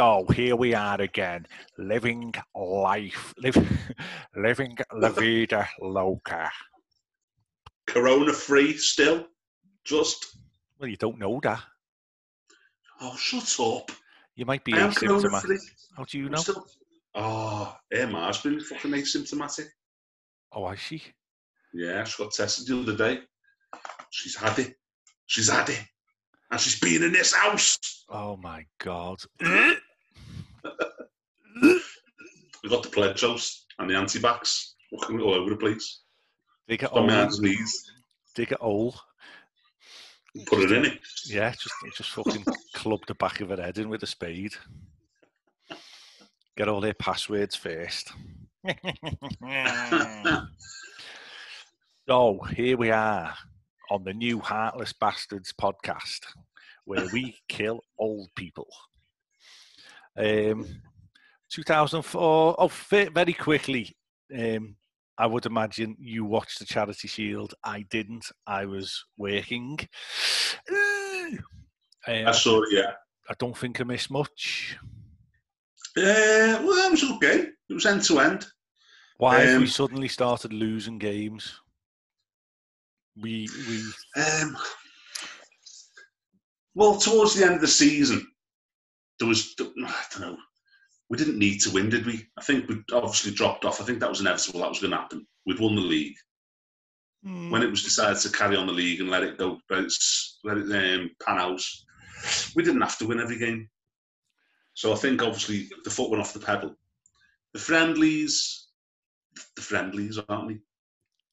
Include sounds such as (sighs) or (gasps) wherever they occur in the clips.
Oh, here we are again, living life, live, (laughs) living la vida loca. Corona free still. Just Well, you don't know that. oh, shut up. You might be I asymptomatic. How do you I'm know? still. Oh, Emma's been fucking asymptomatic. Oh, is she? Yeah, she got tested the other day. She's had it. She's had it. And she's been in this house. Oh my God. (clears throat) We got the pledge house and the anti-vax walking all over the place. Dig it On my hands and knees. Dig it hole. Put it in it. Yeah, just just fucking (laughs) club the back of her head in with a spade. Get all their passwords first. (laughs) so here we are on the new Heartless Bastards podcast, where we kill old people. Um, 2004. Oh, very quickly. Um, I would imagine you watched the Charity Shield. I didn't. I was working. (sighs) Um, I saw it, yeah. I don't think I missed much. Uh, well, that was okay. It was end to end. Why have we Um, suddenly started losing games? We we Um, well, towards the end of the season, there was, I don't know, we didn't need to win, did we? I think we obviously dropped off. I think that was inevitable. That was going to happen. We'd won the league. When it was decided to carry on the league and let it go, let it, let it um, pan out, we didn't have to win every game. So I think obviously the foot went off the pedal. The friendlies, the friendlies, aren't we?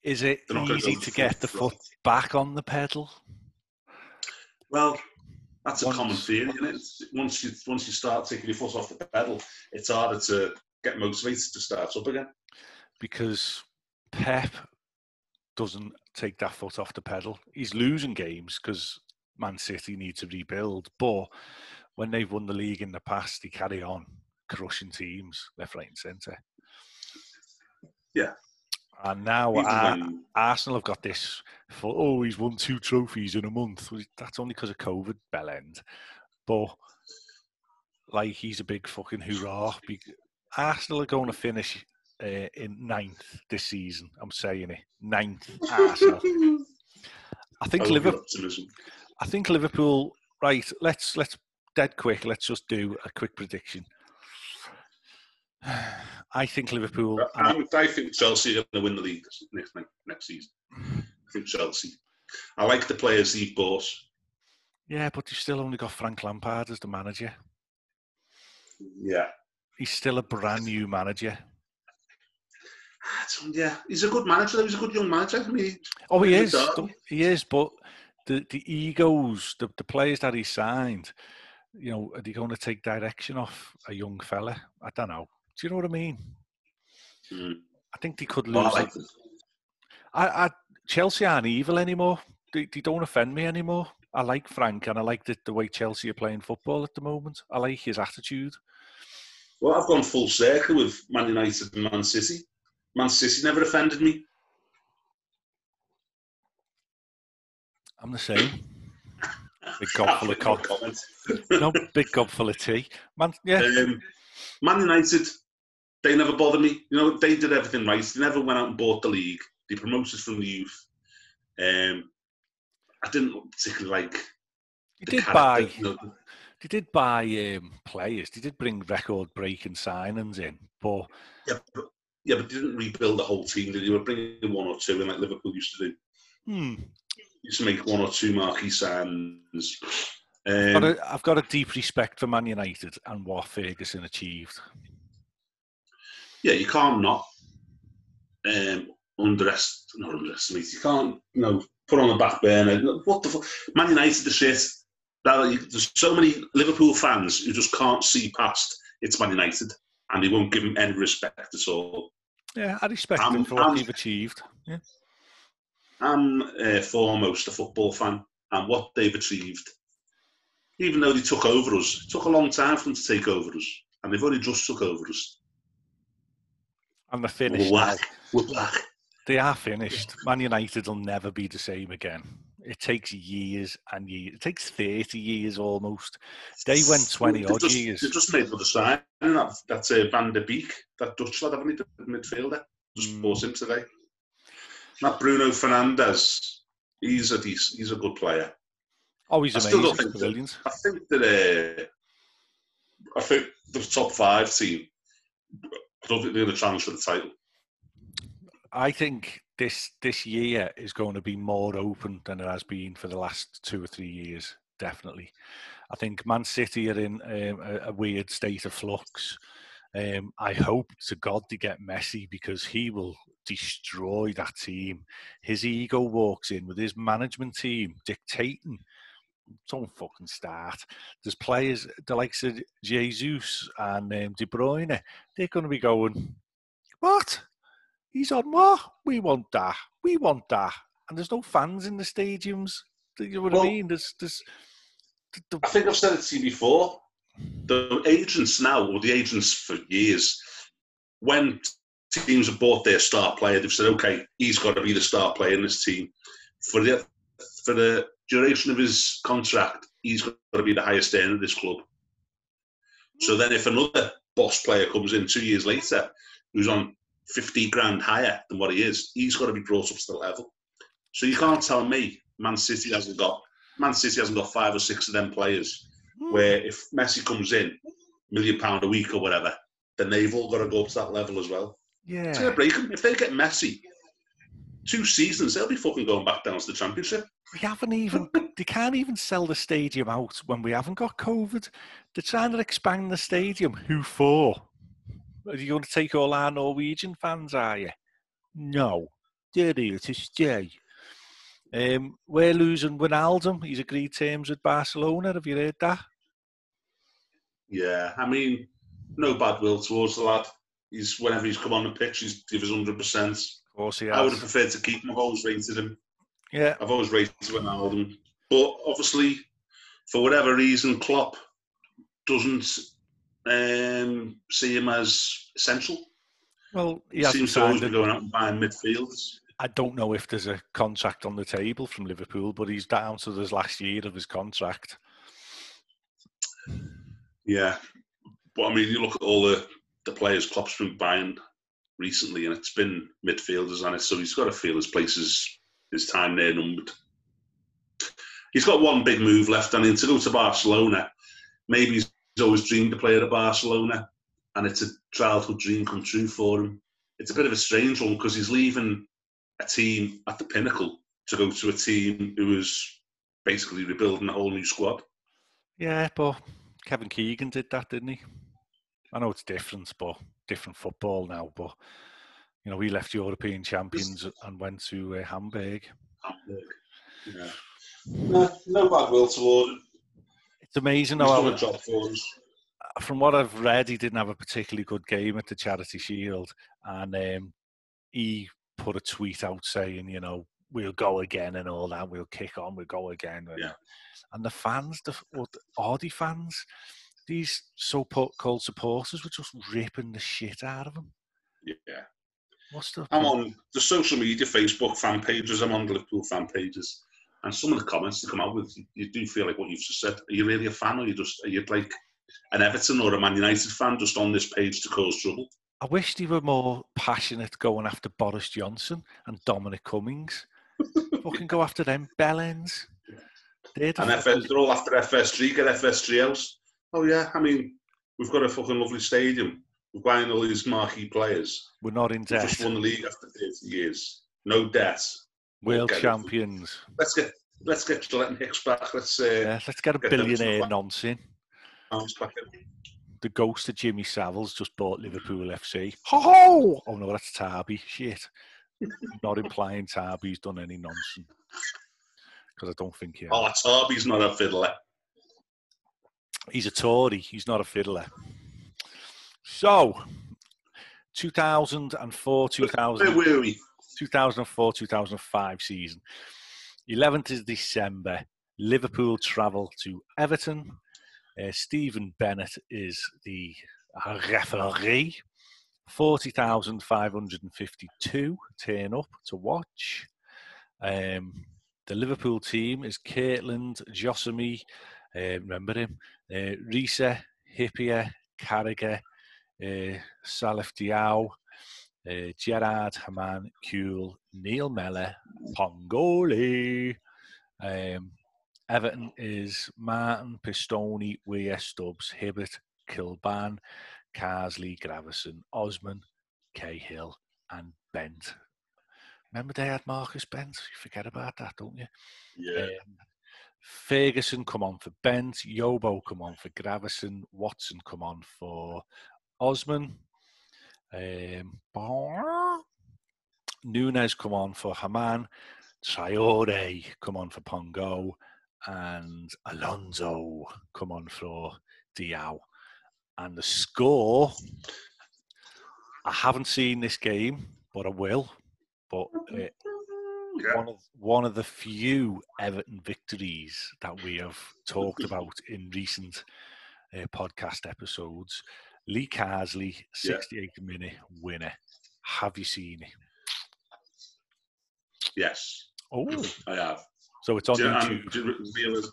is it They're not gonna easy to get the foot back on the pedal? Well, that's a Once- common theory, it? Once you once you start taking your foot off the pedal, it's harder to get motivated to start up again. Because Pep doesn't take that foot off the pedal. He's losing games because Man City need to rebuild, but when they've won the league in the past, they carry on crushing teams left, right, and centre. Yeah. And now when- Arsenal have got this for oh he's won two trophies in a month. That's only because of COVID, bell end. But like he's a big fucking hoorah. Be- Arsenal are going to finish uh, in ninth this season. I'm saying it, ninth Arsenal. (laughs) I think I Liverpool. I think Liverpool. Right, let's let's dead quick. Let's just do a quick prediction. (sighs) I think Liverpool. I, I think Chelsea are going to win the league next next season. I think Chelsea. I like the players they've bought. Yeah, but you've still only got Frank Lampard as the manager. Yeah, He's still a brand new manager. Ah, yeah, he's a good manager. He's a good young manager. I mean, Oh, he is. He is, but the, the egos, the, the players that he signed, you know, are they going to take direction off a young fella? I don't know. Do you know what I mean? mm, I think they could lose. well, I like it. I, I, Chelsea aren't evil anymore. They, they don't offend me anymore. I like Frank and I like the, the way Chelsea are playing football at the moment. I like his attitude. Well, I've gone full circle with Man United and Man City. Man City never offended me. I'm the same. (laughs) Big gob full of cock. No, big gob full of tea. Man, yeah, Um, Man United, they never bothered me. You know, they did everything right. They never went out and bought the league. They promoted from the youth. Um, I didn't particularly like the did buy. you know, They did buy um, players. They did bring record-breaking signings in, but yeah, but, yeah, but they didn't rebuild the whole team. They were bringing one or two in like Liverpool used to do. hmm, Used to make one or two marquee signings. I've, Um, got a, I've got a deep respect for Man United and what Ferguson achieved. Yeah, you can't not um, underest, not underestimate. You can't, you know, put on the back burner. What the fuck? Man United, the shit. There's so many Liverpool fans who just can't see past it's Man United. and they won't give him any respect at all. Yeah, I respect him for what they've achieved. Yeah. I'm uh, foremost a football fan, and what they've achieved, even though they took over us, it took a long time for them to take over us, and they've only just took over us. And they're finished. We're back. We're back. They are finished. Man United will never be the same again. It takes years and years. It takes 30 years almost. They went 20 odd just, years. They just made the sign. That, that's uh, Van der Beek, that Dutch lad, haven't he, the midfielder? Just mm. bought him today. That Bruno Fernandes, he's a decent, he's a good player. Oh, he's I amazing. Still think that, I think that uh, I think the top five team. They're to challenge for the title. I think this this year is going to be more open than it has been for the last two or three years. Definitely, I think Man City are in um, a, a, weird state of flux. Um, I hope to God to get Messi because he will destroy that team. His ego walks in with his management team dictating. Don't fucking start. There's players the likes of Jesus and um, De Bruyne. They're going to be going, what? He's on what? We want that. We want that. And there's no fans in the stadiums. You know what well, I mean? There's, there's. The, the... I think I've said it to you before. The agents now, or the agents for years, when teams have bought their star player, they've said, okay, he's got to be the star player in this team. For the for the duration of his contract, he's got to be the highest earner of this club. So then, if another boss player comes in two years later, who's on 50 grand higher than what he is, he's got to be brought up to the level. So you can't tell me Man City hasn't got Man City hasn't got five or six of them players. Mm. Where if Messi comes in, million pound a week or whatever, then they've all got to go up to that level as well. Yeah, it's gonna break them if they get Messi. Two seasons, they'll be fucking going back down to the championship. We haven't even. (laughs) they can't even sell the stadium out when we haven't got COVID. They're trying to expand the stadium. Who for? Are you going to take all our Norwegian fans, are you? No. They're here to stay. Um, we're losing Wijnaldum. He's agreed terms with Barcelona. Have you heard that? Yeah, I mean, no bad will towards the lad. He's whenever he's come on the pitch, he's give us hundred percent. Of course he has. I would have preferred to keep him. I've always rated him. Yeah, I've always rated Wijnaldum, but obviously, for whatever reason, Klopp doesn't um, see him as essential. Well, he, he seems to always be going out and buying midfielders. I don't know if there's a contract on the table from Liverpool, but he's down to his last year of his contract. Yeah, but I mean, you look at all the, the players Klopp's been buying recently, and it's been midfielders, and it so he's got to feel his place is his time there numbered. He's got one big move left, mean, to go to Barcelona. Maybe he's always dreamed to play at Barcelona, and it's a childhood dream come true for him. It's a bit of a strange one because he's leaving a team at the pinnacle to go to a team who is basically rebuilding a whole new squad. Yeah, but Kevin Keegan did that, didn't he? I know it's different, but different football now. But you know, we left European champions and went to uh, Hamburg. Hamburg, yeah. No, no bad will toward it's amazing how from what I've read, he didn't have a particularly good game at the Charity Shield, and um, he put a tweet out saying, you know, we'll go again and all that. We'll kick on. We'll go again. Yeah. And the fans, the Audi fans, these so-called supporters were just ripping the shit out of him. Yeah. What's the? I'm on the social media, Facebook fan pages. I'm on the Liverpool fan pages, and some of the comments to come out with, you do feel like what you've just said. Are you really a fan, or are you just are you like an Everton or a Man United fan just on this page to cause trouble? I wish they were more passionate going after Boris Johnson and Dominic Cummings. (laughs) Fucking go after them bellends. They're, the and FS, they're all after FS3, get FS3 else. Oh yeah, I mean, we've got a fucking lovely stadium. We're buying all these marquee players. We're not in debt. We just won the league after 30 years. No debt. World champions. Let's get let's get Gillett and Hicks back. Let's uh, yeah, let's get a get billionaire nonsense. The ghost of Jimmy Savile's just bought Liverpool FC. Ho ho! Oh no, that's Tarby. Shit. not implying Tarby's done any nonsense. Because I don't think he. Oh, Tarby's not a fiddler. He's a Tory. He's not a fiddler. So, 2004, 2000. Where were we? 2004 2005 season. 11th is December. Liverpool travel to Everton. Uh, Stephen Bennett is the referee. 40,552 turn up to watch. Um, the Liverpool team is Kirkland, Josemi, uh, remember him, uh, Riise, Hyypiä, Carragher, uh, Salif Diao, uh, Gerrard Hamann, Kewell, Neil Mellor, Pongolle. Um, Everton is Martin, Pistone, Weir, Stubbs, Hibbert, Kilbane, Carsley, Gravesen, Osman, Cahill, and Bent. Remember they had Marcus Bent? You forget about that, don't you? Yeah. Um, Ferguson come on for Bent, Yobo come on for Gravesen, Watson come on for Osman, um, Nunez come on for Hamann, Traore come on for Pongo, and Alonso come on for Diao. And the score, I haven't seen this game, but I will. But uh, yeah. one of one of the few Everton victories that we have talked (laughs) about in recent uh, podcast episodes. Lee Carsley, Yeah. 68th minute winner. Have you seen it? Yes, Oh, I have. so it's on Do YouTube. do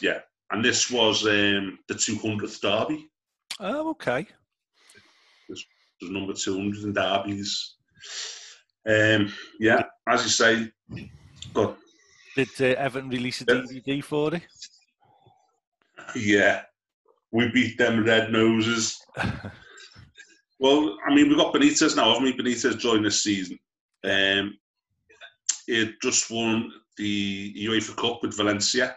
yeah, and this was um, the 200th derby. Oh, okay. It was number 200 in derbies. Um, yeah, as you say, but Did uh, Everton release a. DVD for it? yeah, we beat them red noses. (laughs) Well, I mean, we've got Benitez now, haven't we? Benitez joined this season. Um, it just won the UEFA Cup with Valencia.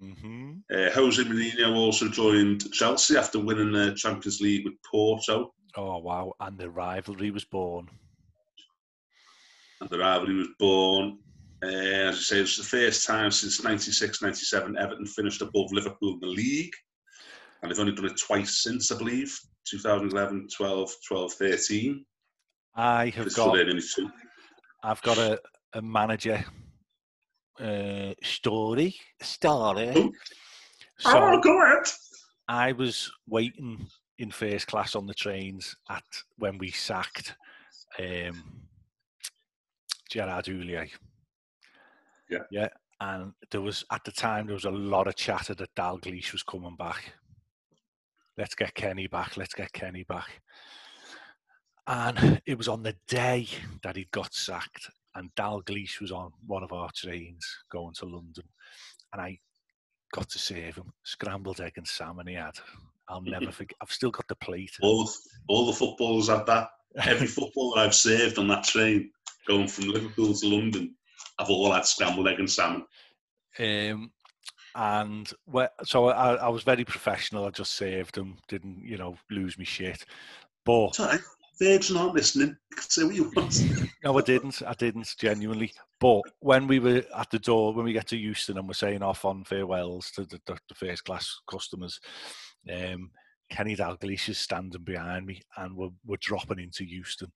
hmm Uh, Jose Mourinho also joined Chelsea after winning the Champions League with Porto. Oh, wow. And the rivalry was born. And the rivalry was born. Uh, as I say, it was the first time since 96 97 Everton finished above Liverpool in the league. And they've only done it twice since, I believe 2011, 12, 12, 13. I have got will only two. I've got a, a manager uh, story. Story. Oh. So oh, go ahead. I was waiting in first class on the trains at when we sacked um, Gerard Houllier. Yeah. Yeah. And there was at the time there was a lot of chatter that Dalglish was coming back. Let's get Kenny back. Let's get Kenny back. And it was on the day that he got sacked, and Dalglish was on one of our trains going to London, and I got to save him. Scrambled egg and salmon he had. I'll never forget. I've still got the plate. All the, all the footballers had that. Every (laughs) footballer I've saved on that train going from Liverpool to London I've all had scrambled egg and salmon. Um, and whe- so I, I was very professional. I just saved him, didn't you know lose me shit. But Sorry, Virgin aren't listening. (laughs) Say what you want. no, I didn't. I didn't genuinely. But when we were at the door, when we get to Euston and we're saying off on farewells to the, the, the first class customers, um, Kenny Dalglish is standing behind me and we're, we're dropping into Euston.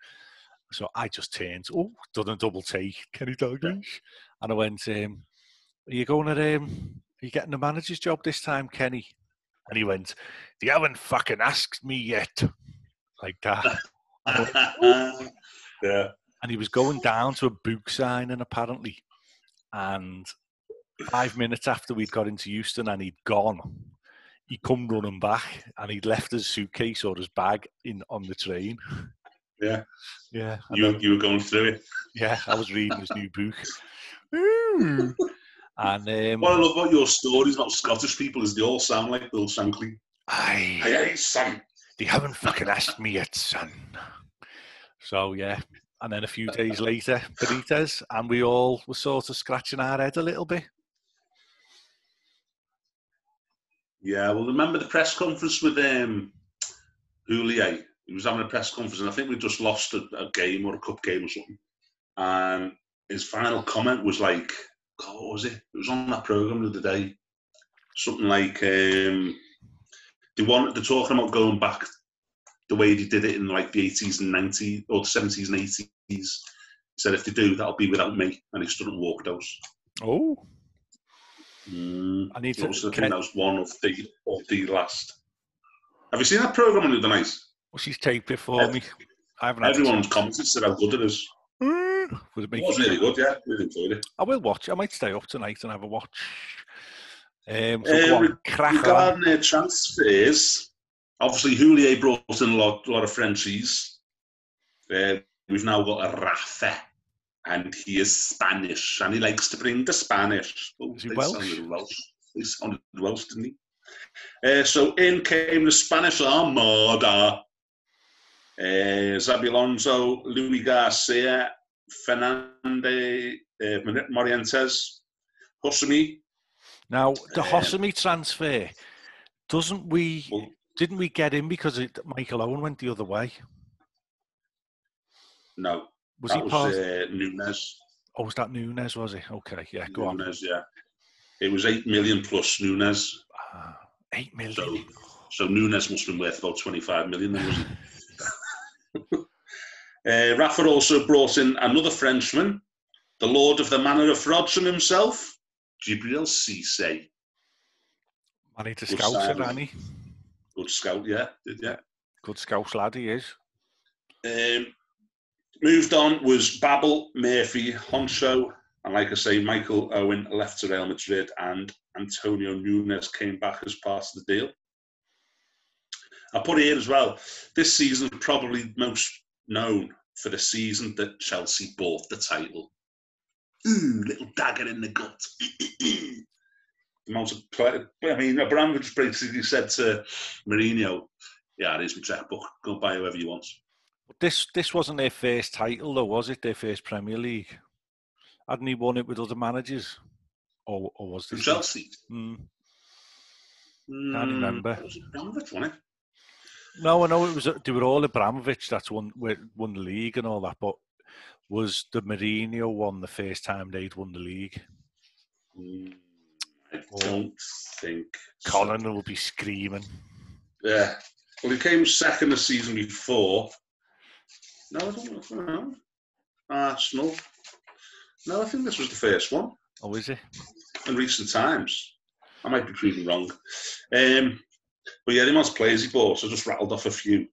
So I just turned, oh, done a double take, Kenny Dalglish. And I went, um, Are you going to, um, are you getting the manager's job this time, Kenny? And he went, You haven't fucking asked me yet. Like that. (laughs) (laughs) yeah. and he was going down to a book signing apparently. And five minutes after we'd got into Euston and he'd gone, he come running back and he'd left his suitcase or his bag in on the train. Yeah. Yeah, You, you were going through it. yeah. I was reading his new book, (laughs) (laughs) and um, What I love about your stories about Scottish people is they all sound like Bill Shankly. I Hey, hey, son. they haven't fucking asked me yet, son. So yeah, and then a few days later, Benitez, and we all were sort of scratching our head a little bit. Yeah, well, remember the press conference with um, Houllier? He was having a press conference, and I think we just lost a, a game or a cup game or something. And his final comment was like, God, what was it? It was on that program the other day. Something like, um, they want, they're talking about going back. the way he did it in like the 80s and 90s or the 70s and 80s. He said, if they do, that'll be without me. And he stood and walked out. Oh, Mm. I need to. I think that was one of the, of the last. Have you seen that program on the other night? Well, she's taped it for me. I haven't Everyone's commented said how good it is. Mm, Would it It was really good, yeah. Really enjoyed it. I will watch. I might stay up tonight and have a watch. Um, so Uh, on. Regarding their transfers, obviously Houllier brought in a lot, lot of Frenchies. Uh, we've now got a Rafa, and he is Spanish, and he likes to bring the Spanish. Oh, Is he Welsh? Welsh. He sounded Welsh, didn't he? Uh, so in came the Spanish Armada. Uh, Xabi Alonso, Luis Garcia, Fernande uh, Morientes, Josemi. Now the Um, Josemi transfer, doesn't we? Well, Didn't we get in because it, Michael Owen went the other way? no, Was that he was part? uh, Nunes. oh, was that Nunes? Was he? Okay, yeah. Go on. Nunes, yeah. It was eight million plus Nunes. Ah, eight million. So, so Nunes must have been worth about twenty-five million. Then, wasn't he? (laughs) uh, Rafa also brought in another Frenchman, the Lord of the Manor of Frodsham himself, Djibril Cisse. I need to scout signing. Annie. Good scout, yeah, did yeah. Good scout lad he is. Um, moved on was Babbel, Murphy, Honcho, and like I say, Michael Owen left to Real Madrid, and Antonio Nunes came back as part of the deal. I put it here as well. This season is probably most known for the season that Chelsea bought the title. Ooh, little dagger in the gut. (clears throat) the amount of play, I mean, Abramovich basically said to Mourinho, "Yeah, it is my checkbook. Go buy whoever you want." This this wasn't their first title though, was it? Their first Premier League. Hadn't he won it with other managers? Or, or was this? Chelsea. Mm. Can't remember. Was it Abramovich, wasn't it? No, I know it was. They were all Abramovich. That's won won the league and all that. But was the Mourinho one the first time they'd won the league? Mm, I don't think. so. Colin will be screaming. Yeah. Well, he came second the season before. No, I don't know. Arsenal. No, I think this was the first one Oh, is it? in recent times. I might be proving wrong. Um, but yeah, the amount of players he bought, so I just rattled off a few.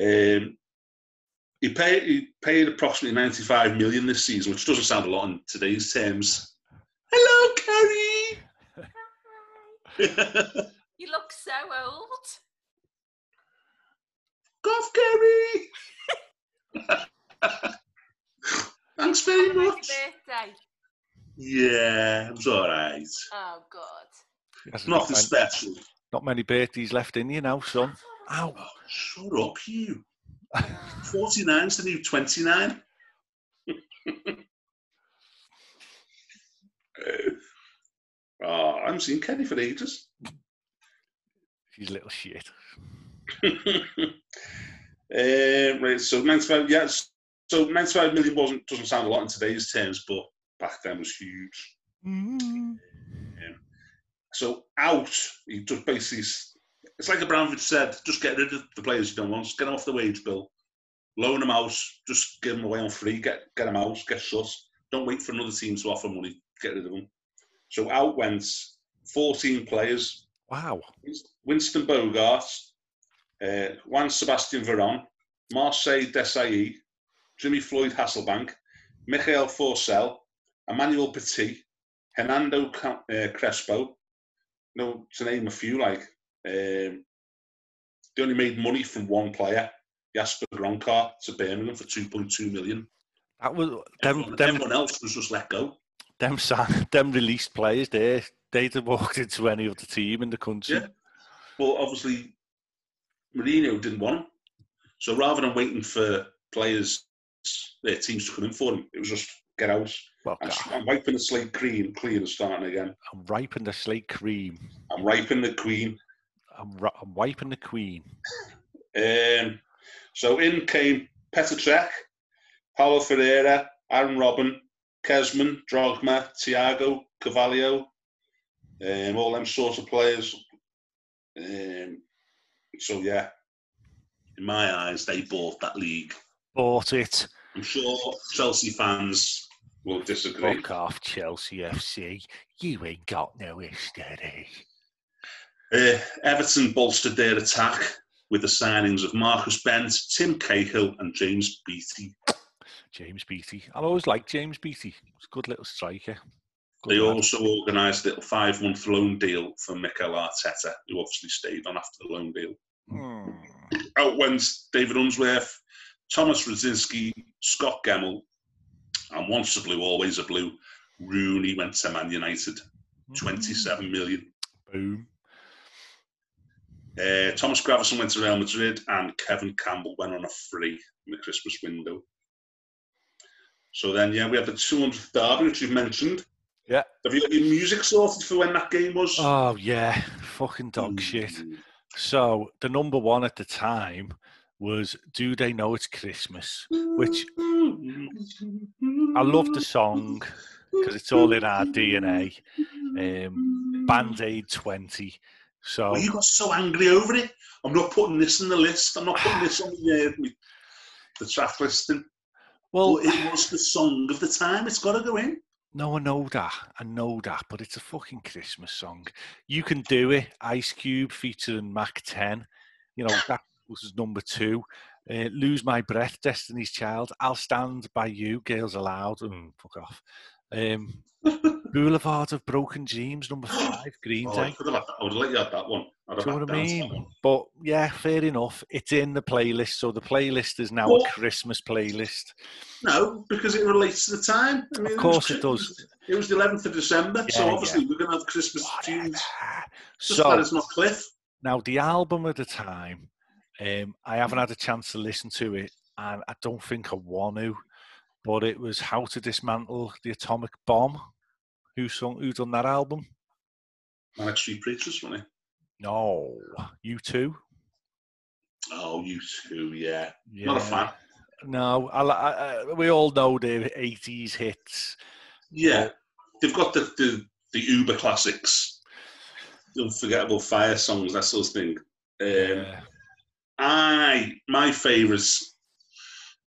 Um, he paid he paid approximately 95 million this season, which doesn't sound a lot in today's terms. Hello, Carrie. (laughs) You look so old. Golf Kerry. (laughs) Thanks very Happy much. birthday. Yeah, it was all right. Oh God. He Nothing many, special. Not many birthdays left in you now, son. Ow. Oh, shut up, you. 49's the new 29. (laughs) oh, I haven't seen Kenny for ages. He's little shit. Uh, (laughs) right, so 95, yes. So 95 million wasn't doesn't sound a lot in today's terms, but back then was huge. Mm. So out, he just basically, it's like Abramovich said, just get rid of the players you don't want, get them off the wage bill, loan them out, just give them away on free, get get them out, get shut. Don't wait for another team to offer money, get rid of them. So out went 14 players, Wow. Winston Bogarde, uh, Juan Sebastian Veron, Marcel Desailly, Jimmy Floyd Hasselbaink, Mikael Forssell, Emmanuel Petit, Hernando Ca- Crespo, no, to name a few, like, um, they only made money from one player, Jesper Gronkjaer, to Birmingham for 2.2 million. That was them. Everyone, Them. everyone else was just let go. Them. San, (laughs) them released players there. They'd have walked into any other team in the country. Yeah. Well, obviously, Mourinho didn't want him. So rather than waiting for players, their teams to come in for him, it was just get out. Well, I'm, I'm wiping the slate clean, clean and starting again. I'm wiping the slate cream. I'm wiping the queen. I'm, ri- I'm wiping the queen. Um, so in came Petr Cech, Paulo Ferreira, Arjen Robben, Kezman, Drogba, Thiago, Carvalho, um, all them sorts of players. Um, so yeah, in my eyes, they bought that league. Bought it. I'm sure Chelsea fans will disagree. Fuck off, Chelsea FC. You ain't got no history. Uh, Everton bolstered their attack with the signings of Marcus Bent, Tim Cahill, and James Beattie. James Beattie. I always liked James Beattie. He's a good little striker. Good They lad. also organised a little five month loan deal for Mikel Arteta, who obviously stayed on after the loan deal. Hmm. Out went David Unsworth, Tomasz Radzinski, Scot Gemmill, and once a blue, always a blue. Rooney went to Man United, 27 million. Boom. Uh, Thomas Gravesen went to Real Madrid, and Kevin Campbell went on a free in the Christmas window. So then, yeah, we have the 200th derby, which you've mentioned. Yeah. Have you got your music sorted for when that game was? Oh, yeah. Fucking dog shit. So the number one at the time was "Do They Know It's Christmas," which I love the song because it's all in our DNA. Um, Band Aid Twenty. So Well, you got so angry over it. I'm not putting this in the list. I'm not putting this on the, uh, the track listing. well, But it was the song of the time. It's got to go in. no, I know that. I know that, but it's a fucking Christmas song. You can do it. Ice Cube featuring Mac Ten. You know that was number two. Uh, Lose My Breath, Destiny's Child. I'll Stand by You, Girls Aloud. Mm, fuck off. Um, (laughs) Boulevard of Broken Dreams, number five, Green Oh, I, Day. had. I would have let you have that one. I'd Do you know what I mean? But yeah, fair enough. It's in the playlist, so the playlist is now Well- a Christmas playlist. No, because it relates to the time. I mean, Of course it Christmas- does. It was the 11th of December, so Yeah, obviously we're going to have Christmas tunes. Just that So it's not Cliff. now the album at the time, um, I haven't had a chance to listen to it, and I don't think I want to. But it was "How to Dismantle the Atomic Bomb." Who sung? Who done that album? Manic Street Preachers, wasn't it? No, you too. Oh, you too, yeah. Yeah. Not a fan. No, I, I, we all know the '80s hits. Yeah, they've got the, the, the Uber classics, the unforgettable fire songs, that sort of thing. Um, Yeah. I my favourite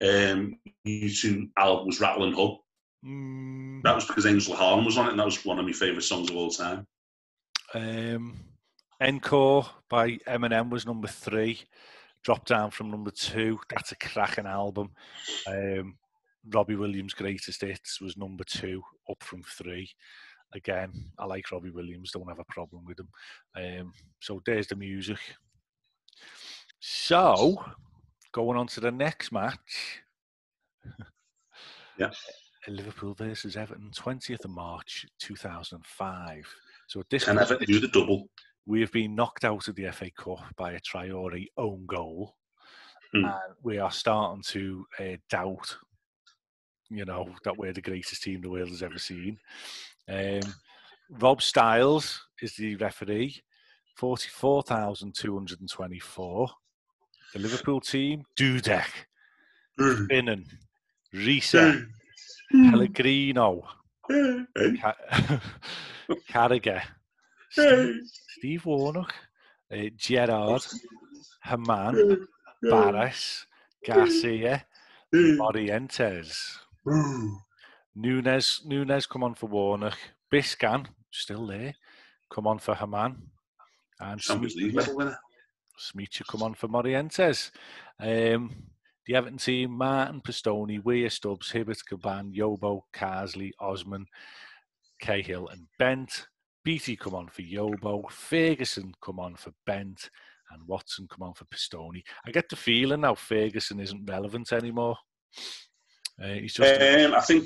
um, U2 album was Rattle and Hum. Mm, That was because Angel Harlem was on it, and that was one of my favourite songs of all time. Um, Encore by Eminem was number three, dropped down from number two. That's a cracking album. Um, Robbie Williams' Greatest Hits was number two, up from three. Again, I like Robbie Williams, don't have a problem with him. Um, so there's the music. So, going on to the next match. (laughs) yeah. Uh, Liverpool versus Everton, 20th of March 2005. So at this point, Everton do the double? We have been knocked out of the FA Cup by a Traore own goal. Mm. And we are starting to uh, doubt, you know, that we're the greatest team the world has ever seen. Um, Rob Styles is the referee, 44,224. The Liverpool team, Dudek, mm. Finnan, Risa, mm. mm. Pellegrino, mm. Ca (laughs) Carragher, Steve, mm. Steve Warnock, eh, uh, Gerard, Haman, Barres, Garcia, Orientes. Nunes, Nunes come on for Warnock. Biscan, still there, come on for Haman. And Champions League medal winner. Smicer come on for Morientes. Um, the Everton team, Martin, Pistone, Weir, Stubbs, Hibbert, Caban, Yobo, Carsley, Osman, Cahill and Bent. Beattie come on for Yobo, Ferguson come on for Bent, and Watson come on for Pistone. I get the feeling now Ferguson isn't relevant anymore. Uh, he's just Um, I think,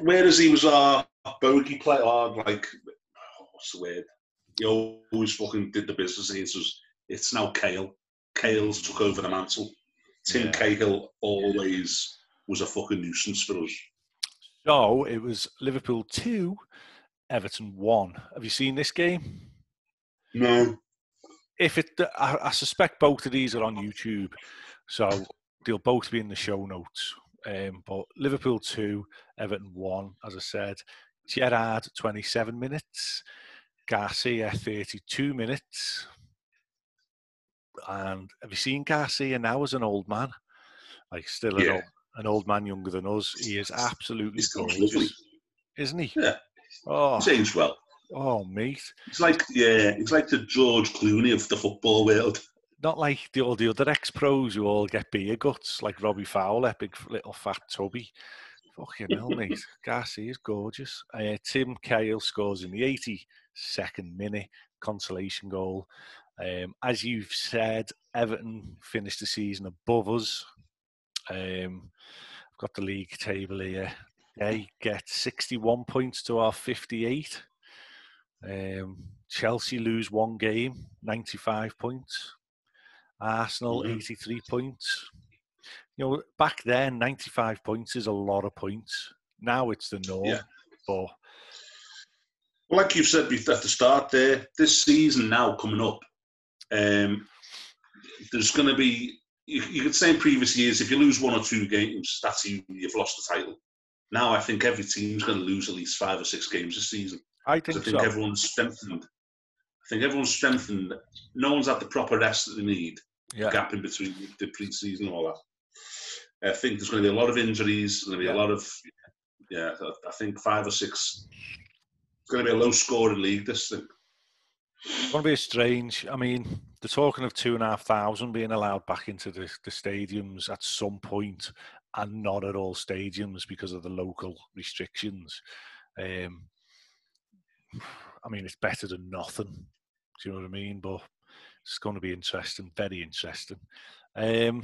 whereas he was our bogey player, like, what's the word? He always fucking did the business against us. It's now Kale. Kale's took over the mantle. Tim Yeah. Cahill always was a fucking nuisance for us. so it was Liverpool two, Everton one. Have you seen this game? No. if it, I, I suspect both of these are on YouTube, so they'll both be in the show notes. Um, but Liverpool two, Everton one, as I said. Gerrard twenty seven minutes, Garcia thirty two minutes. And have you seen Garcia now as an old man? Like still an, Yeah. old, an old man younger than us. He is absolutely He's gorgeous, lovely. isn't he? Yeah. Oh, aged well. oh, mate. It's like yeah, it's like the George Clooney of the football world. Not like the, all the other ex-pros who all get beer guts, like Robbie Fowler, big little fat tubby. Fucking hell, (laughs) mate. Garcia is gorgeous. Uh, Tim Cahill scores in the 82nd minute, consolation goal. Um, as you've said, Everton finished the season above us. Um, I've got the league table here. They get 61 points to our 58. Um, Chelsea lose one game, 95 points. Arsenal, Mhm. 83 points. You know, back then, 95 points is a lot of points. Now it's the norm. Yeah. But Well, like you've said at the start there, this season now coming up, um, there's going to be. You, you could say in previous years, if you lose one or two games, that's you, you've lost the title. Now I think every team's going to lose at least five or six games this season. I think I think so. everyone's strengthened. I think everyone's strengthened. No one's had the proper rest that they need. Yeah. Gap in between the pre-season and all that. I think there's going to be a lot of injuries. There's going to be Yeah. a lot of, yeah. I- think five or six. It's going to be a low-scoring league. This thing. It's going to be strange. I mean, they're talking of two and a half thousand being allowed back into the, the stadiums at some point, and not at all stadiums because of the local restrictions. Um, I mean, it's better than nothing. Do you know what I mean? But it's going to be interesting, very interesting. Um,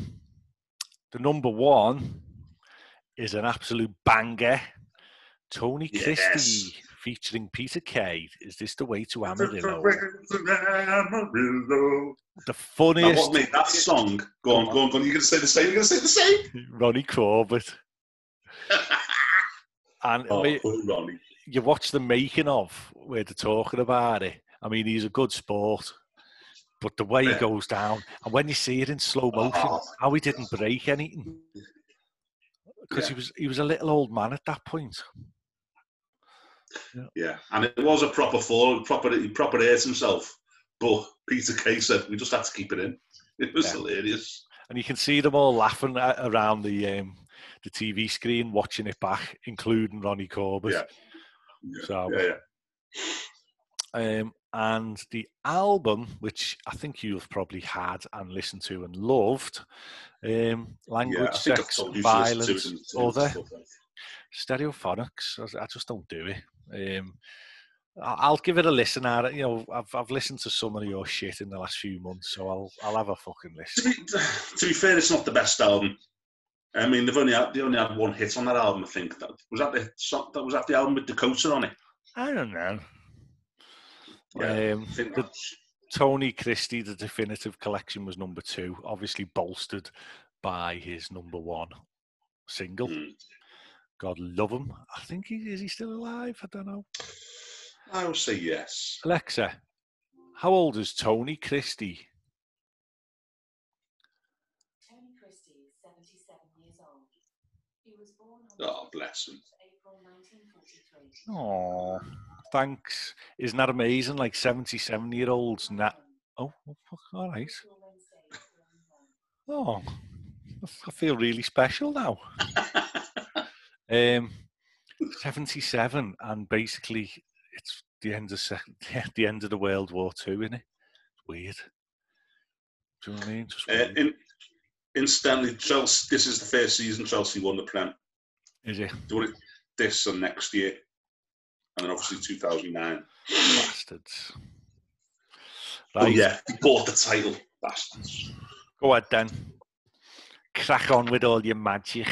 the number one is an absolute banger. Tony Yes. Christie featuring Peter Kay. Is this the way to Amarillo? Now, The funniest what made that song? Go on, go on, go on. You're going to say the same. You're going to say the same. Ronnie Corbett. (laughs) And oh, mean, poor Ronnie. you watch the making of where they're talking about it. I mean, he's a good sport, but the way he goes down, and when you see it in slow motion, Oh. how he didn't break anything because Yeah. he was he was a little old man at that point. Yeah, and it was a proper fall. Proper, he proper hurt himself. But Peter Kay said we just had to keep it in. (laughs) It was Yeah. hilarious. And you can see them all laughing around the um, the TV screen, watching it back, including Ronnie Corbett. Yeah. Yeah, So- yeah, yeah. Um, and the album, which I think you've probably had and listened to and loved, um, Language, yeah, I think I've Sex, told you to listen to Violence, it and- and Other, stuff Stereophonics. I just don't do it. Um, I- I'll give it a listen. It. You know, I've I've listened to some of your shit in the last few months, so I'll I'll have a fucking To listen. be, to be fair, it's not the best album. I mean, they've only had, they only had one hit on that album. I think that was that the song- that was that the album with Dakota on it. I don't know. Yeah, Um, I the Tony Christie, the definitive collection was number two, obviously bolstered by his number one single. mm. God love him. I think he is he still alive? I don't know. I will say yes. Alexa, how old is Tony Christie? Tony Christie is 77 years old. He was born on Oh, bless him. April 1943. Oh, thanks. Isn't that amazing? Like 77 year olds now. Oh, oh, all right. (laughs) Oh, I feel really special now. (laughs) um, 77, and basically it's the end of sec- (laughs) the end of the World War Two, isn't it? It's weird. Do you know what I mean? Just Uh, in, incidentally, Chelsea. This is the first season Chelsea won the Prem. is it? They won it this and next year, and then obviously 2009. Bastards. Oh yeah, they bought the title, bastards. go ahead then. Crack on with all your magic.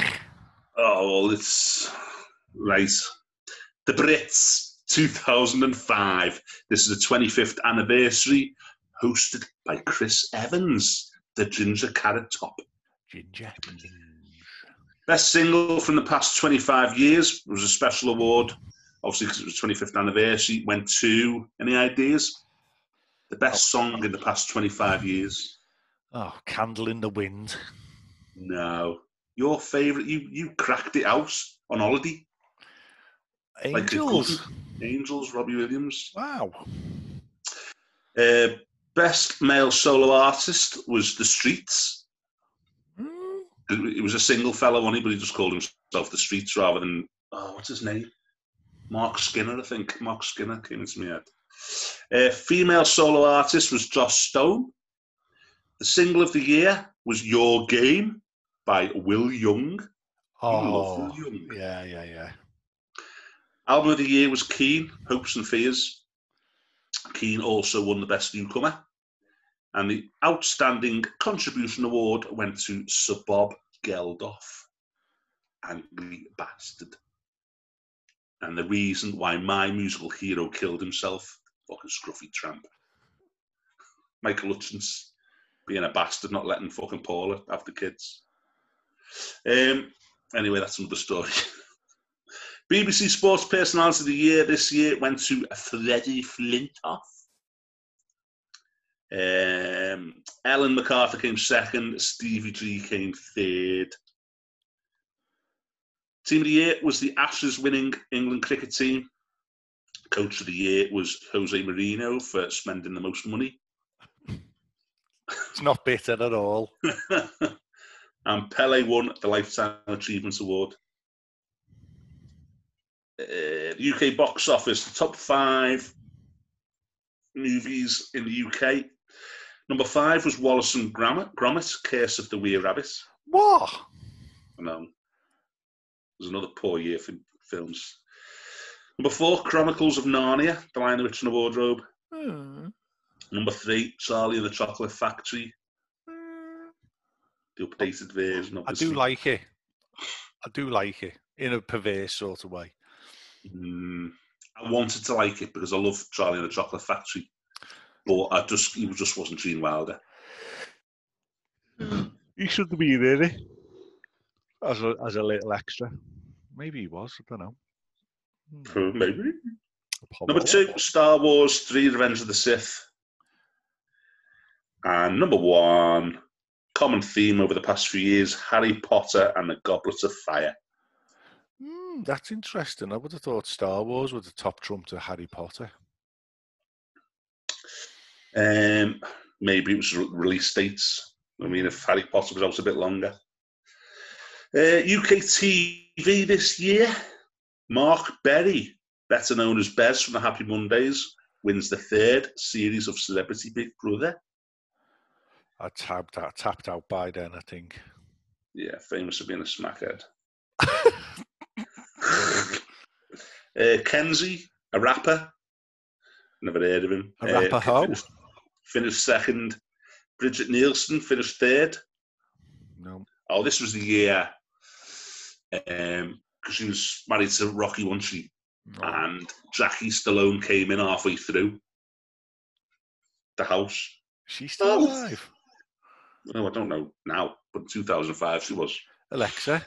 Oh, well, it's right. The Brits, 2005. This is the 25th anniversary, hosted by Chris Evans, the Ginger Carrot Top. Ginger. Best single from the past 25 years was a special award, obviously because it was 25th anniversary. Went to any ideas? The best oh. song in the past 25 years? Oh, candle in the wind. No. Your favourite? You you cracked it out on holiday. Angels. good- Angels, Robbie Williams. Wow. Uh, Best male solo artist was The Streets. Mm, It was a single fellow, only, but he just called himself The Streets rather than, oh, what's his name? Mark Skinner, I think. Mark Skinner came into my head. Uh, female solo artist was Joss Stone. The single of the year was Your Game by Will Young. Oh, Will Young. yeah, yeah, yeah. Album of the year was Keane, Hopes and Fears. Keane also won the Best Newcomer. And the Outstanding Contribution Award went to Sir Bob Geldof. Angry Bastard. And the reason why my musical hero killed himself, fucking scruffy tramp. Michael Hutchence being a bastard, not letting fucking Paula have the kids. Um, anyway, that's another story. (laughs) BBC Sports Personality of the Year this year went to Freddie Flintoff. Um, Ellen MacArthur came second. Stevie G came third. Team of the Year was the Ashes winning England cricket team. Coach of the Year was Jose Mourinho for spending the most money. It's not bitter at all. (laughs) and Pele won the Lifetime Achievement Award. Uh, UK box office, the top five movies in the UK. Number five was Wallace and Gromit, Gromit Curse of the Were Rabbit. What? I know. It was another poor year for films. Number four, Chronicles of Narnia, The Lion, the Witch and the Wardrobe. Hmm. Number three, Charlie and the Chocolate Factory. The updated version. I do like it. I do like it in a perverse sort of way. Mm, I wanted to like it because I love Charlie and the Chocolate Factory, but I just he just wasn't Gene Wilder. He should have been in it as a as a little extra. Maybe he was. I don't know. Hmm. Maybe. Number two, Star Wars Three: Revenge of the Sith, and number one, common theme over the past few years: Harry Potter and the Goblet of Fire. Hmm, that's interesting. I would have thought Star Wars was the top trump to Harry Potter. Um, maybe it was release dates. I mean, if Harry Potter was out a bit longer. Uh, UK TV this year, Mark Berry, better known as Bez from the Happy Mondays, wins the third series of Celebrity Big Brother. I tapped out, tapped out by then. I think. Yeah, famous for being a smackhead. (laughs) uh, Kenzie, a rapper. Never heard of him. A rapper Uh, how? Finished, finished second. Brigitte Nielsen finished third. No. Oh, this was the year because she was married to Rocky, wasn't she? no. And Jackie Stallone came in halfway through the house. She's still Oh. alive. No, I don't know now, but in 2005 she was. Alexa,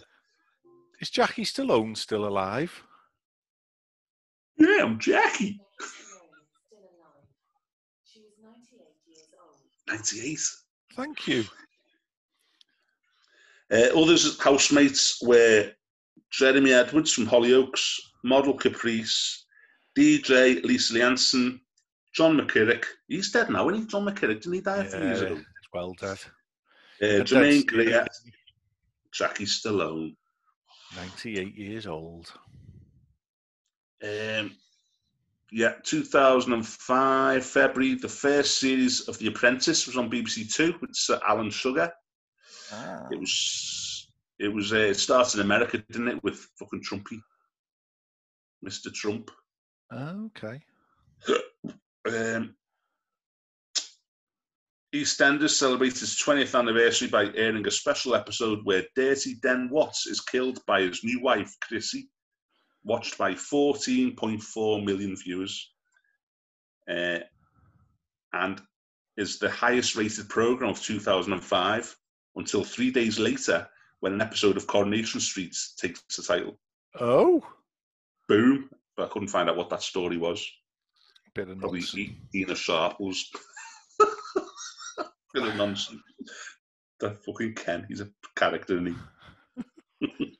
is Jackie Stallone still alive? Yeah, I'm Jackie. Still alive. She was 98 years old. 98. Thank you. Uh, others housemates were Jeremy Edwards from Hollyoaks, model Caprice, DJ Lisa I'Anson, John McCririck. He's dead now, isn't he? John McCririck, didn't he die a few years ago? well dead. Uh, Jermaine Jackie Stallone. 98 years old. Um, yeah, 2005, February, the first series of The Apprentice was on BBC Two with Sir Alan Sugar. Ah. It was, it was, uh, it started in America, didn't it, with fucking Trumpy, Mr. Trump. Okay. Um, EastEnders celebrates its 20th anniversary by airing a special episode where Dirty Den Watts is killed by his new wife, Chrissy, watched by 14.4 million viewers, uh, and is the highest rated program of 2005 until three days later when an episode of Coronation Street takes the title. Oh, Boom. But I couldn't find out what that story was. bit of Probably. E- Ena Sharples. Bit of nonsense. That fucking Ken, he's a character, isn't he?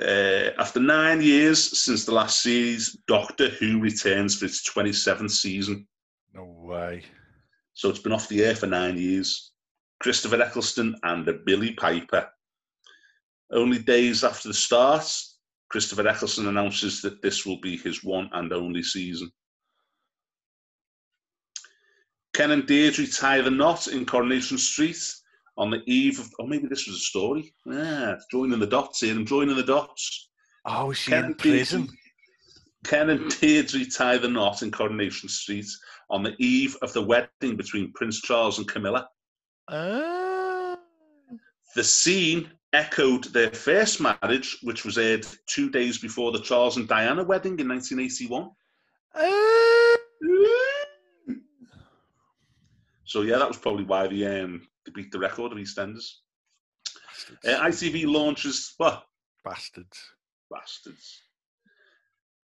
(laughs) uh, after nine years since the last series, Doctor Who returns for its 27th season. No way. So it's been off the air for nine years. Christopher Eccleston and Billie Piper. Only days after the start, Christopher Eccleston announces that this will be his one and only season. Ken and Deirdre tie the knot in Coronation Street on the eve of. Oh, maybe this was a story. Yeah, joining the dots here. I'm joining the dots. Oh, is she Ken in and Deirdre- Ken and Deirdre tie the knot in Coronation Street on the eve of the wedding between Prince Charles and Camilla. Ah. The scene echoed their first marriage, which was aired two days before the Charles and Diana wedding in 1981. Ah. So yeah, that was probably why they um, they beat the record of EastEnders. Uh, ITV launches well, Bastards. bastards.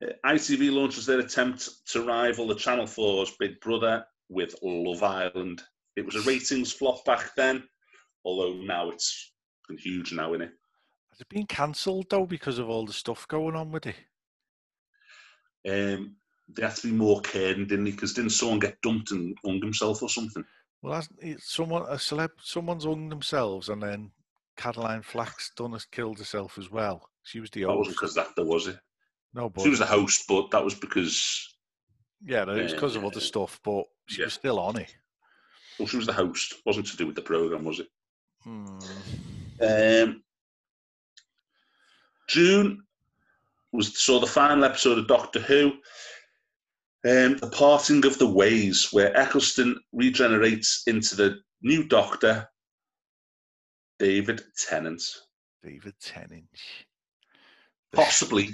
Uh, ITV launches their attempt to rival the Channel 4's Big Brother with Love Island. It was a ratings flop back then, although now it's been huge now, isn't it? Has it been cancelled though because of all the stuff going on with it? Um, they had to be more caring, didn't they? Because didn't someone get dumped and hung himself or something? Well, someone a celeb, someone's hung themselves, and then Caroline Flack's done has killed herself as well. She was the That wasn't host. because that there was it. No, but She was the host, but that was because yeah, no, it was because of other Uh, stuff, but she yeah. was still on it. well, she was the host. It wasn't to do with the program, was it? Hmm. Um, June was saw the final episode of Doctor Who, um, the parting of the ways, where Eccleston regenerates into the new Doctor, David Tennant, David Tennant. possibly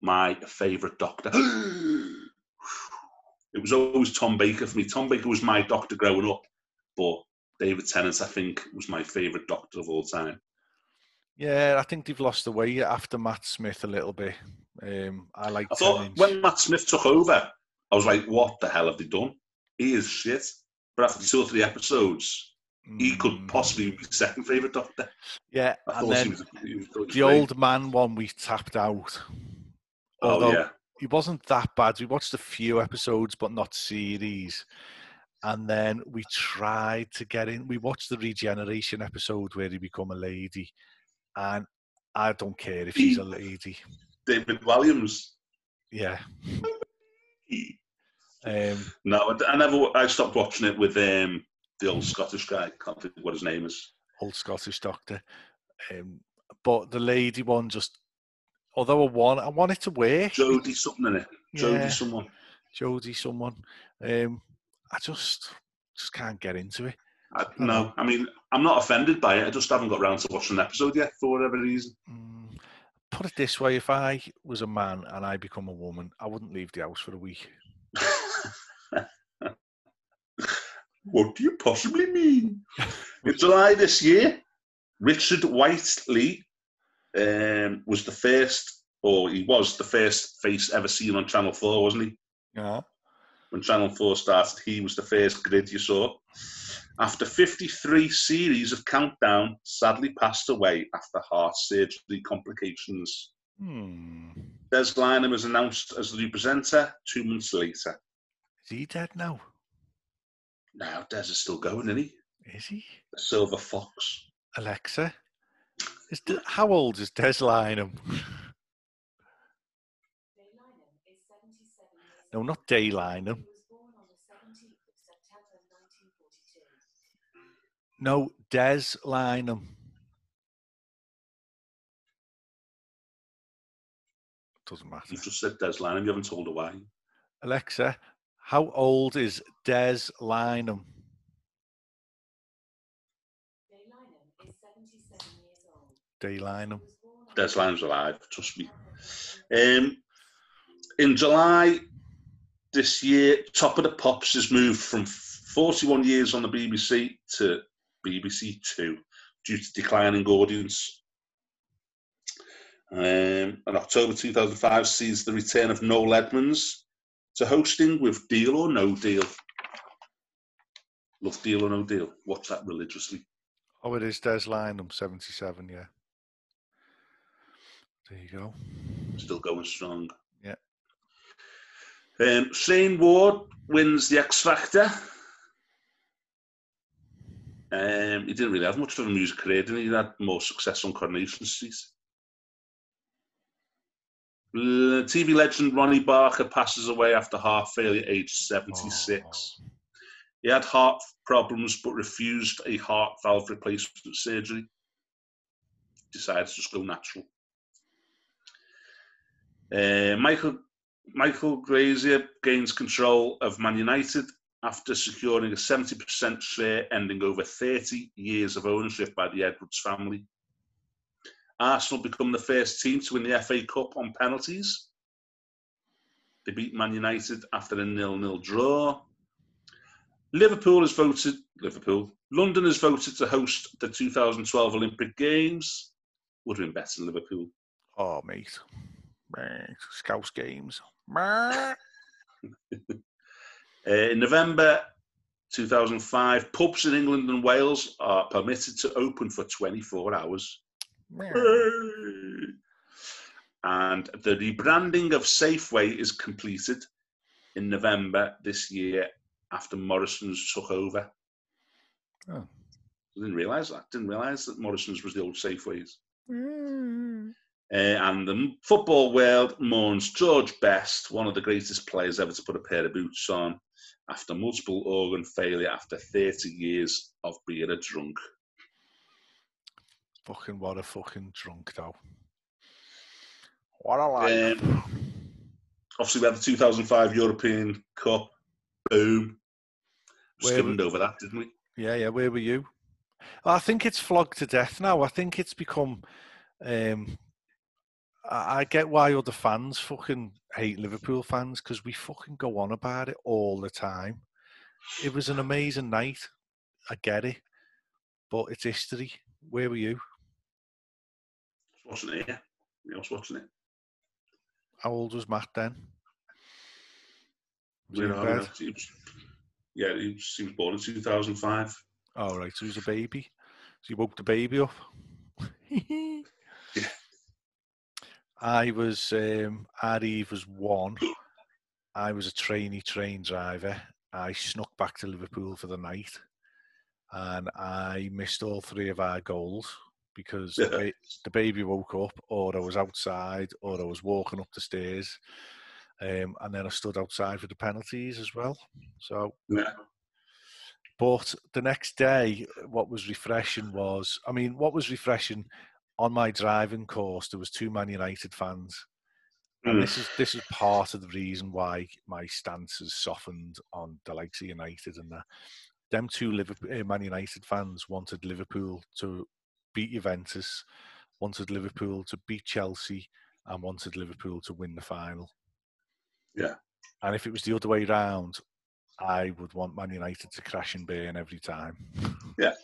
my favourite Doctor. (gasps) it was always Tom Baker for me. Tom Baker was my Doctor growing up, but David Tennant, I think, was my favourite Doctor of all time. Yeah, I think they've lost the way after Matt Smith a little bit. Um, I like I thought when Matt Smith took over, I was like, what the hell have they done? He is shit. But after two or three episodes, he could Mm, possibly be second favourite Doctor. Yeah, I and then he was, he was the old man one we tapped out. Oh, yeah. he wasn't that bad. We watched a few episodes, but not series. And then we tried to get in. We watched the regeneration episode where he become a lady, and I don't care if she's a lady. David Williams. Yeah. Um, No, I, I never. I stopped watching it with um, the old Scottish guy. Can't think what his name is. old Scottish doctor. Um, but the lady one just, although I want, I want it to work. Jodie something in it. Jodie Yeah. someone. Jodie, someone. Um, I just, just can't get into it. I, no, I mean, I'm not offended by it. I just haven't got round to watching an episode yet for whatever reason. Mm, put it this way: if I was a man and I become a woman, I wouldn't leave the house for a week. (laughs) what do you possibly mean? In July this year, Richard Whiteley um, was the first, or he was the first face ever seen on Channel 4, wasn't he? Yeah. When Channel 4 started, he was the first grid you saw. After 53 series of Countdown, sadly passed away after heart surgery complications. Hmm. Des Lynam was announced as the new presenter two months later. Is he dead now? Now, Des is still going, isn't he? Is he? The Silver Fox. Alexa, is De- how old is Des Lynam? Jay Lynam is 77 no, not Day Lynam. He was born on the 17th of September 1942. No, Des Lynam. Doesn't matter. You've just said Des Lynam, you haven't told her why. Alexa, how old is Des Lynam? Jay Lynam is 77 years old. Day Lynam. He was born on Des the Lynam's alive, trust me. Um, in July this year, Top of the Pops has moved from 41 years on the BBC to BBC Two due to declining audience. Um, and October 2005 sees the return of Noel Edmonds to hosting with Deal or No Deal. Love Deal or No Deal. Watch that religiously. Oh, it is Des Lynam, 77, yeah. There you go. Still going strong. Yeah. Um, Shane Ward wins the X Factor. Um, he didn't really have much of a music career, didn't he? He had more success on Coronation Street. TV legend Ronnie Barker passes away after heart failure, aged 76. He had heart problems but refused a heart valve replacement surgery. Decided to just go natural. Uh, Michael Michael Glazer gains control of Man United after securing a 70% share, ending over 30 years of ownership by the Edwards family. Arsenal become the first team to win the FA Cup on penalties. They beat Man United after a nil-nil draw. Liverpool has voted Liverpool. London has voted to host the 2012 Olympic Games. Would have been better than Liverpool. Oh, mate. Scouse games. (laughs) Uh, in November 2005, pubs in England and Wales are permitted to open for 24 hours. And the rebranding of Safeway is completed in November this year after Morrison's took over. Oh. I didn't realise that. Didn't realise that Morrison's was the old Safeways. Mm. Uh, and the football world mourns George Best, one of the greatest players ever to put a pair of boots on, after multiple organ failure after 30 years of being a drunk. Fucking what a fucking drunk though. What a life. Um, Obviously, we had the 2005 European Cup. Boom. Where Skimmed over that, didn't we? Yeah, yeah. Where were you? I think it's flogged to death now. I think it's become. Um, I get why other fans fucking hate Liverpool fans because we fucking go on about it all the time. It was an amazing night. I get it, but it's history. Where were you? I was watching it, yeah. I was watching it. How old was Matt then? Was he in know, bed? he was- yeah, he was, he was born in 2005. Oh, right. So he was a baby. So you woke the baby up. (laughs) I was, um, our Eve was one. I was a trainee train driver. I snuck back to Liverpool for the night and I missed all three of our goals because the, ba- the baby woke up or I was outside or I was walking up the stairs. Um, and then I stood outside for the penalties as well. So Yeah. but the next day, what was refreshing was, I mean, what was refreshing on my driving course, there was two Man United fans, and Mm. this is this is part of the reason why my stance has softened on the likes of United and that. Them two Liverpool, uh, Man United fans wanted Liverpool to beat Juventus, wanted Liverpool to beat Chelsea, and wanted Liverpool to win the final. Yeah. And if it was the other way round, I would want Man United to crash and burn every time. Yeah.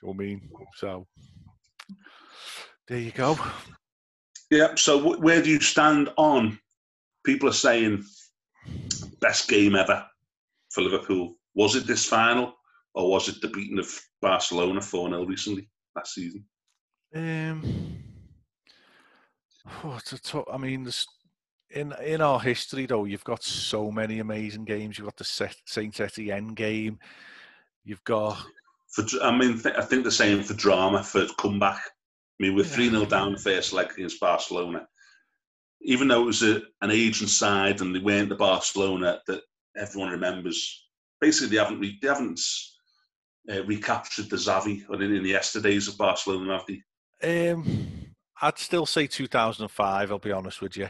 Do you know what I mean? So there you go. Yeah, so wh- where do you stand on? People are saying best game ever for Liverpool. Was it this final, or was it the beating of Barcelona 4 0 recently last season? Um, (sighs) oh, it's a tou- I mean, there's, in in our history though, you've got so many amazing games. You've got the Set- Saint Etienne game. You've got For I mean, th- I think the same for drama for comeback. I mean, we're Yeah. 3 0 down the first leg against Barcelona. Even though it was a, an agent side and they weren't the Barcelona that everyone remembers, basically they haven't re- they haven't uh, recaptured the Xavi or in, in the yesterdays of Barcelona, have they? Um, I'd still say 2005, I'll be honest with you.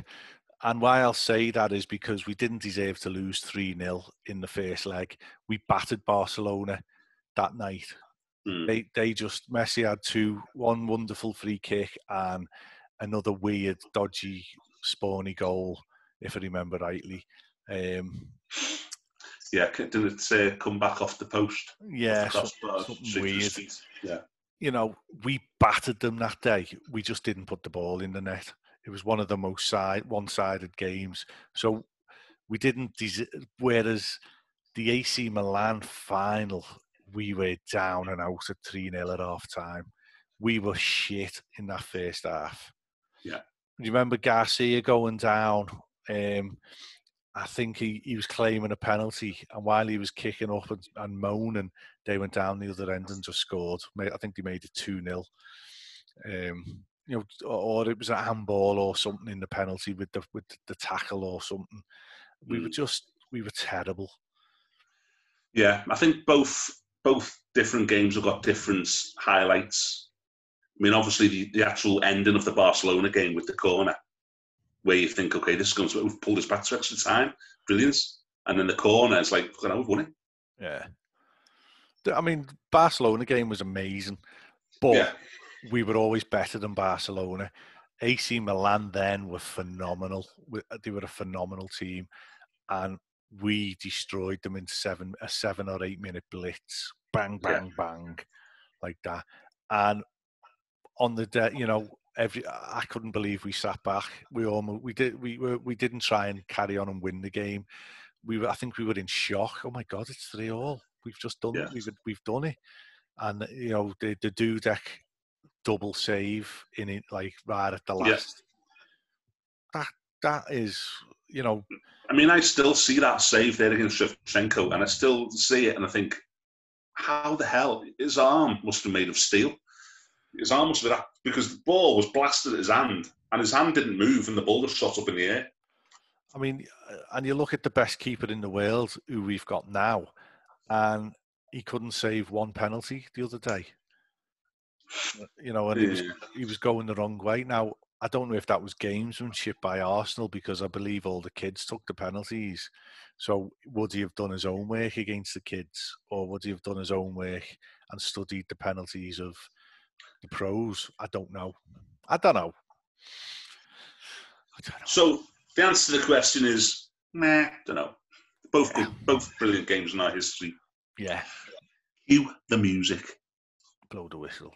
And why I'll say that is because we didn't deserve to lose 3 0 in the first leg. We battered Barcelona that night. Hmm. They, they just, Messi had two, one wonderful free kick and another weird, dodgy, spawny goal, if I remember rightly. Um, Yeah, didn't it say come back off the post? yeah, the some- something straight to the weird. Yeah. you know, we battered them that day. We just didn't put the ball in the net. It was one of the most side, one-sided games. So we didn't. Whereas the AC Milan final, we were down and out at three 0 at half time. We were shit in that first half. Yeah. Do you remember Garcia going down? Um, I think he, he was claiming a penalty, and while he was kicking up and, and moaning, they went down the other end and just scored. I think they made it 2 0. Um, you know, or it was a handball or something in the penalty with the with the tackle or something. We mm. were just we were terrible. Yeah, I think both both different games have got different highlights. I mean, obviously the, the actual ending of the Barcelona game with the corner, where you think, okay, this is going to we've pulled this back to extra time, brilliance, and then the corner is like, you know, we've won it. Yeah, I mean, Barcelona game was amazing, but yeah. we were always better than Barcelona. AC Milan then were phenomenal. They were a phenomenal team, and we destroyed them in seven a seven or eight minute blitz, bang bang yeah. bang, like that. And on the day, you know, every I couldn't believe we sat back. We almost we did we were we didn't try and carry on and win the game. We were I think we were in shock. Oh my god, it's three all. We've just done yeah. it. We've we've done it. And you know the the Dudek double save in it like right at the last. Yeah. That that is you know. I mean, I still see that save there against Shevchenko, and I still see it, and I think, how the hell his arm must have made of steel. His arm must have been because the ball was blasted at his hand, and his hand didn't move, and the ball just shot up in the air. I mean, uh, and you look at the best keeper in the world who we've got now, and he couldn't save one penalty the other day. You know, and yeah. he was he was going the wrong way. Now I don't know if that was gamesmanship by Arsenal because I believe all the kids took the penalties. So would he have done his own work against the kids, or would he have done his own work and studied the penalties of the pros? I don't know. I don't know. I don't know. So the answer to the question is, nah, don't know. Both good, both brilliant games in our history. Yeah. Cue the music. Blow the whistle.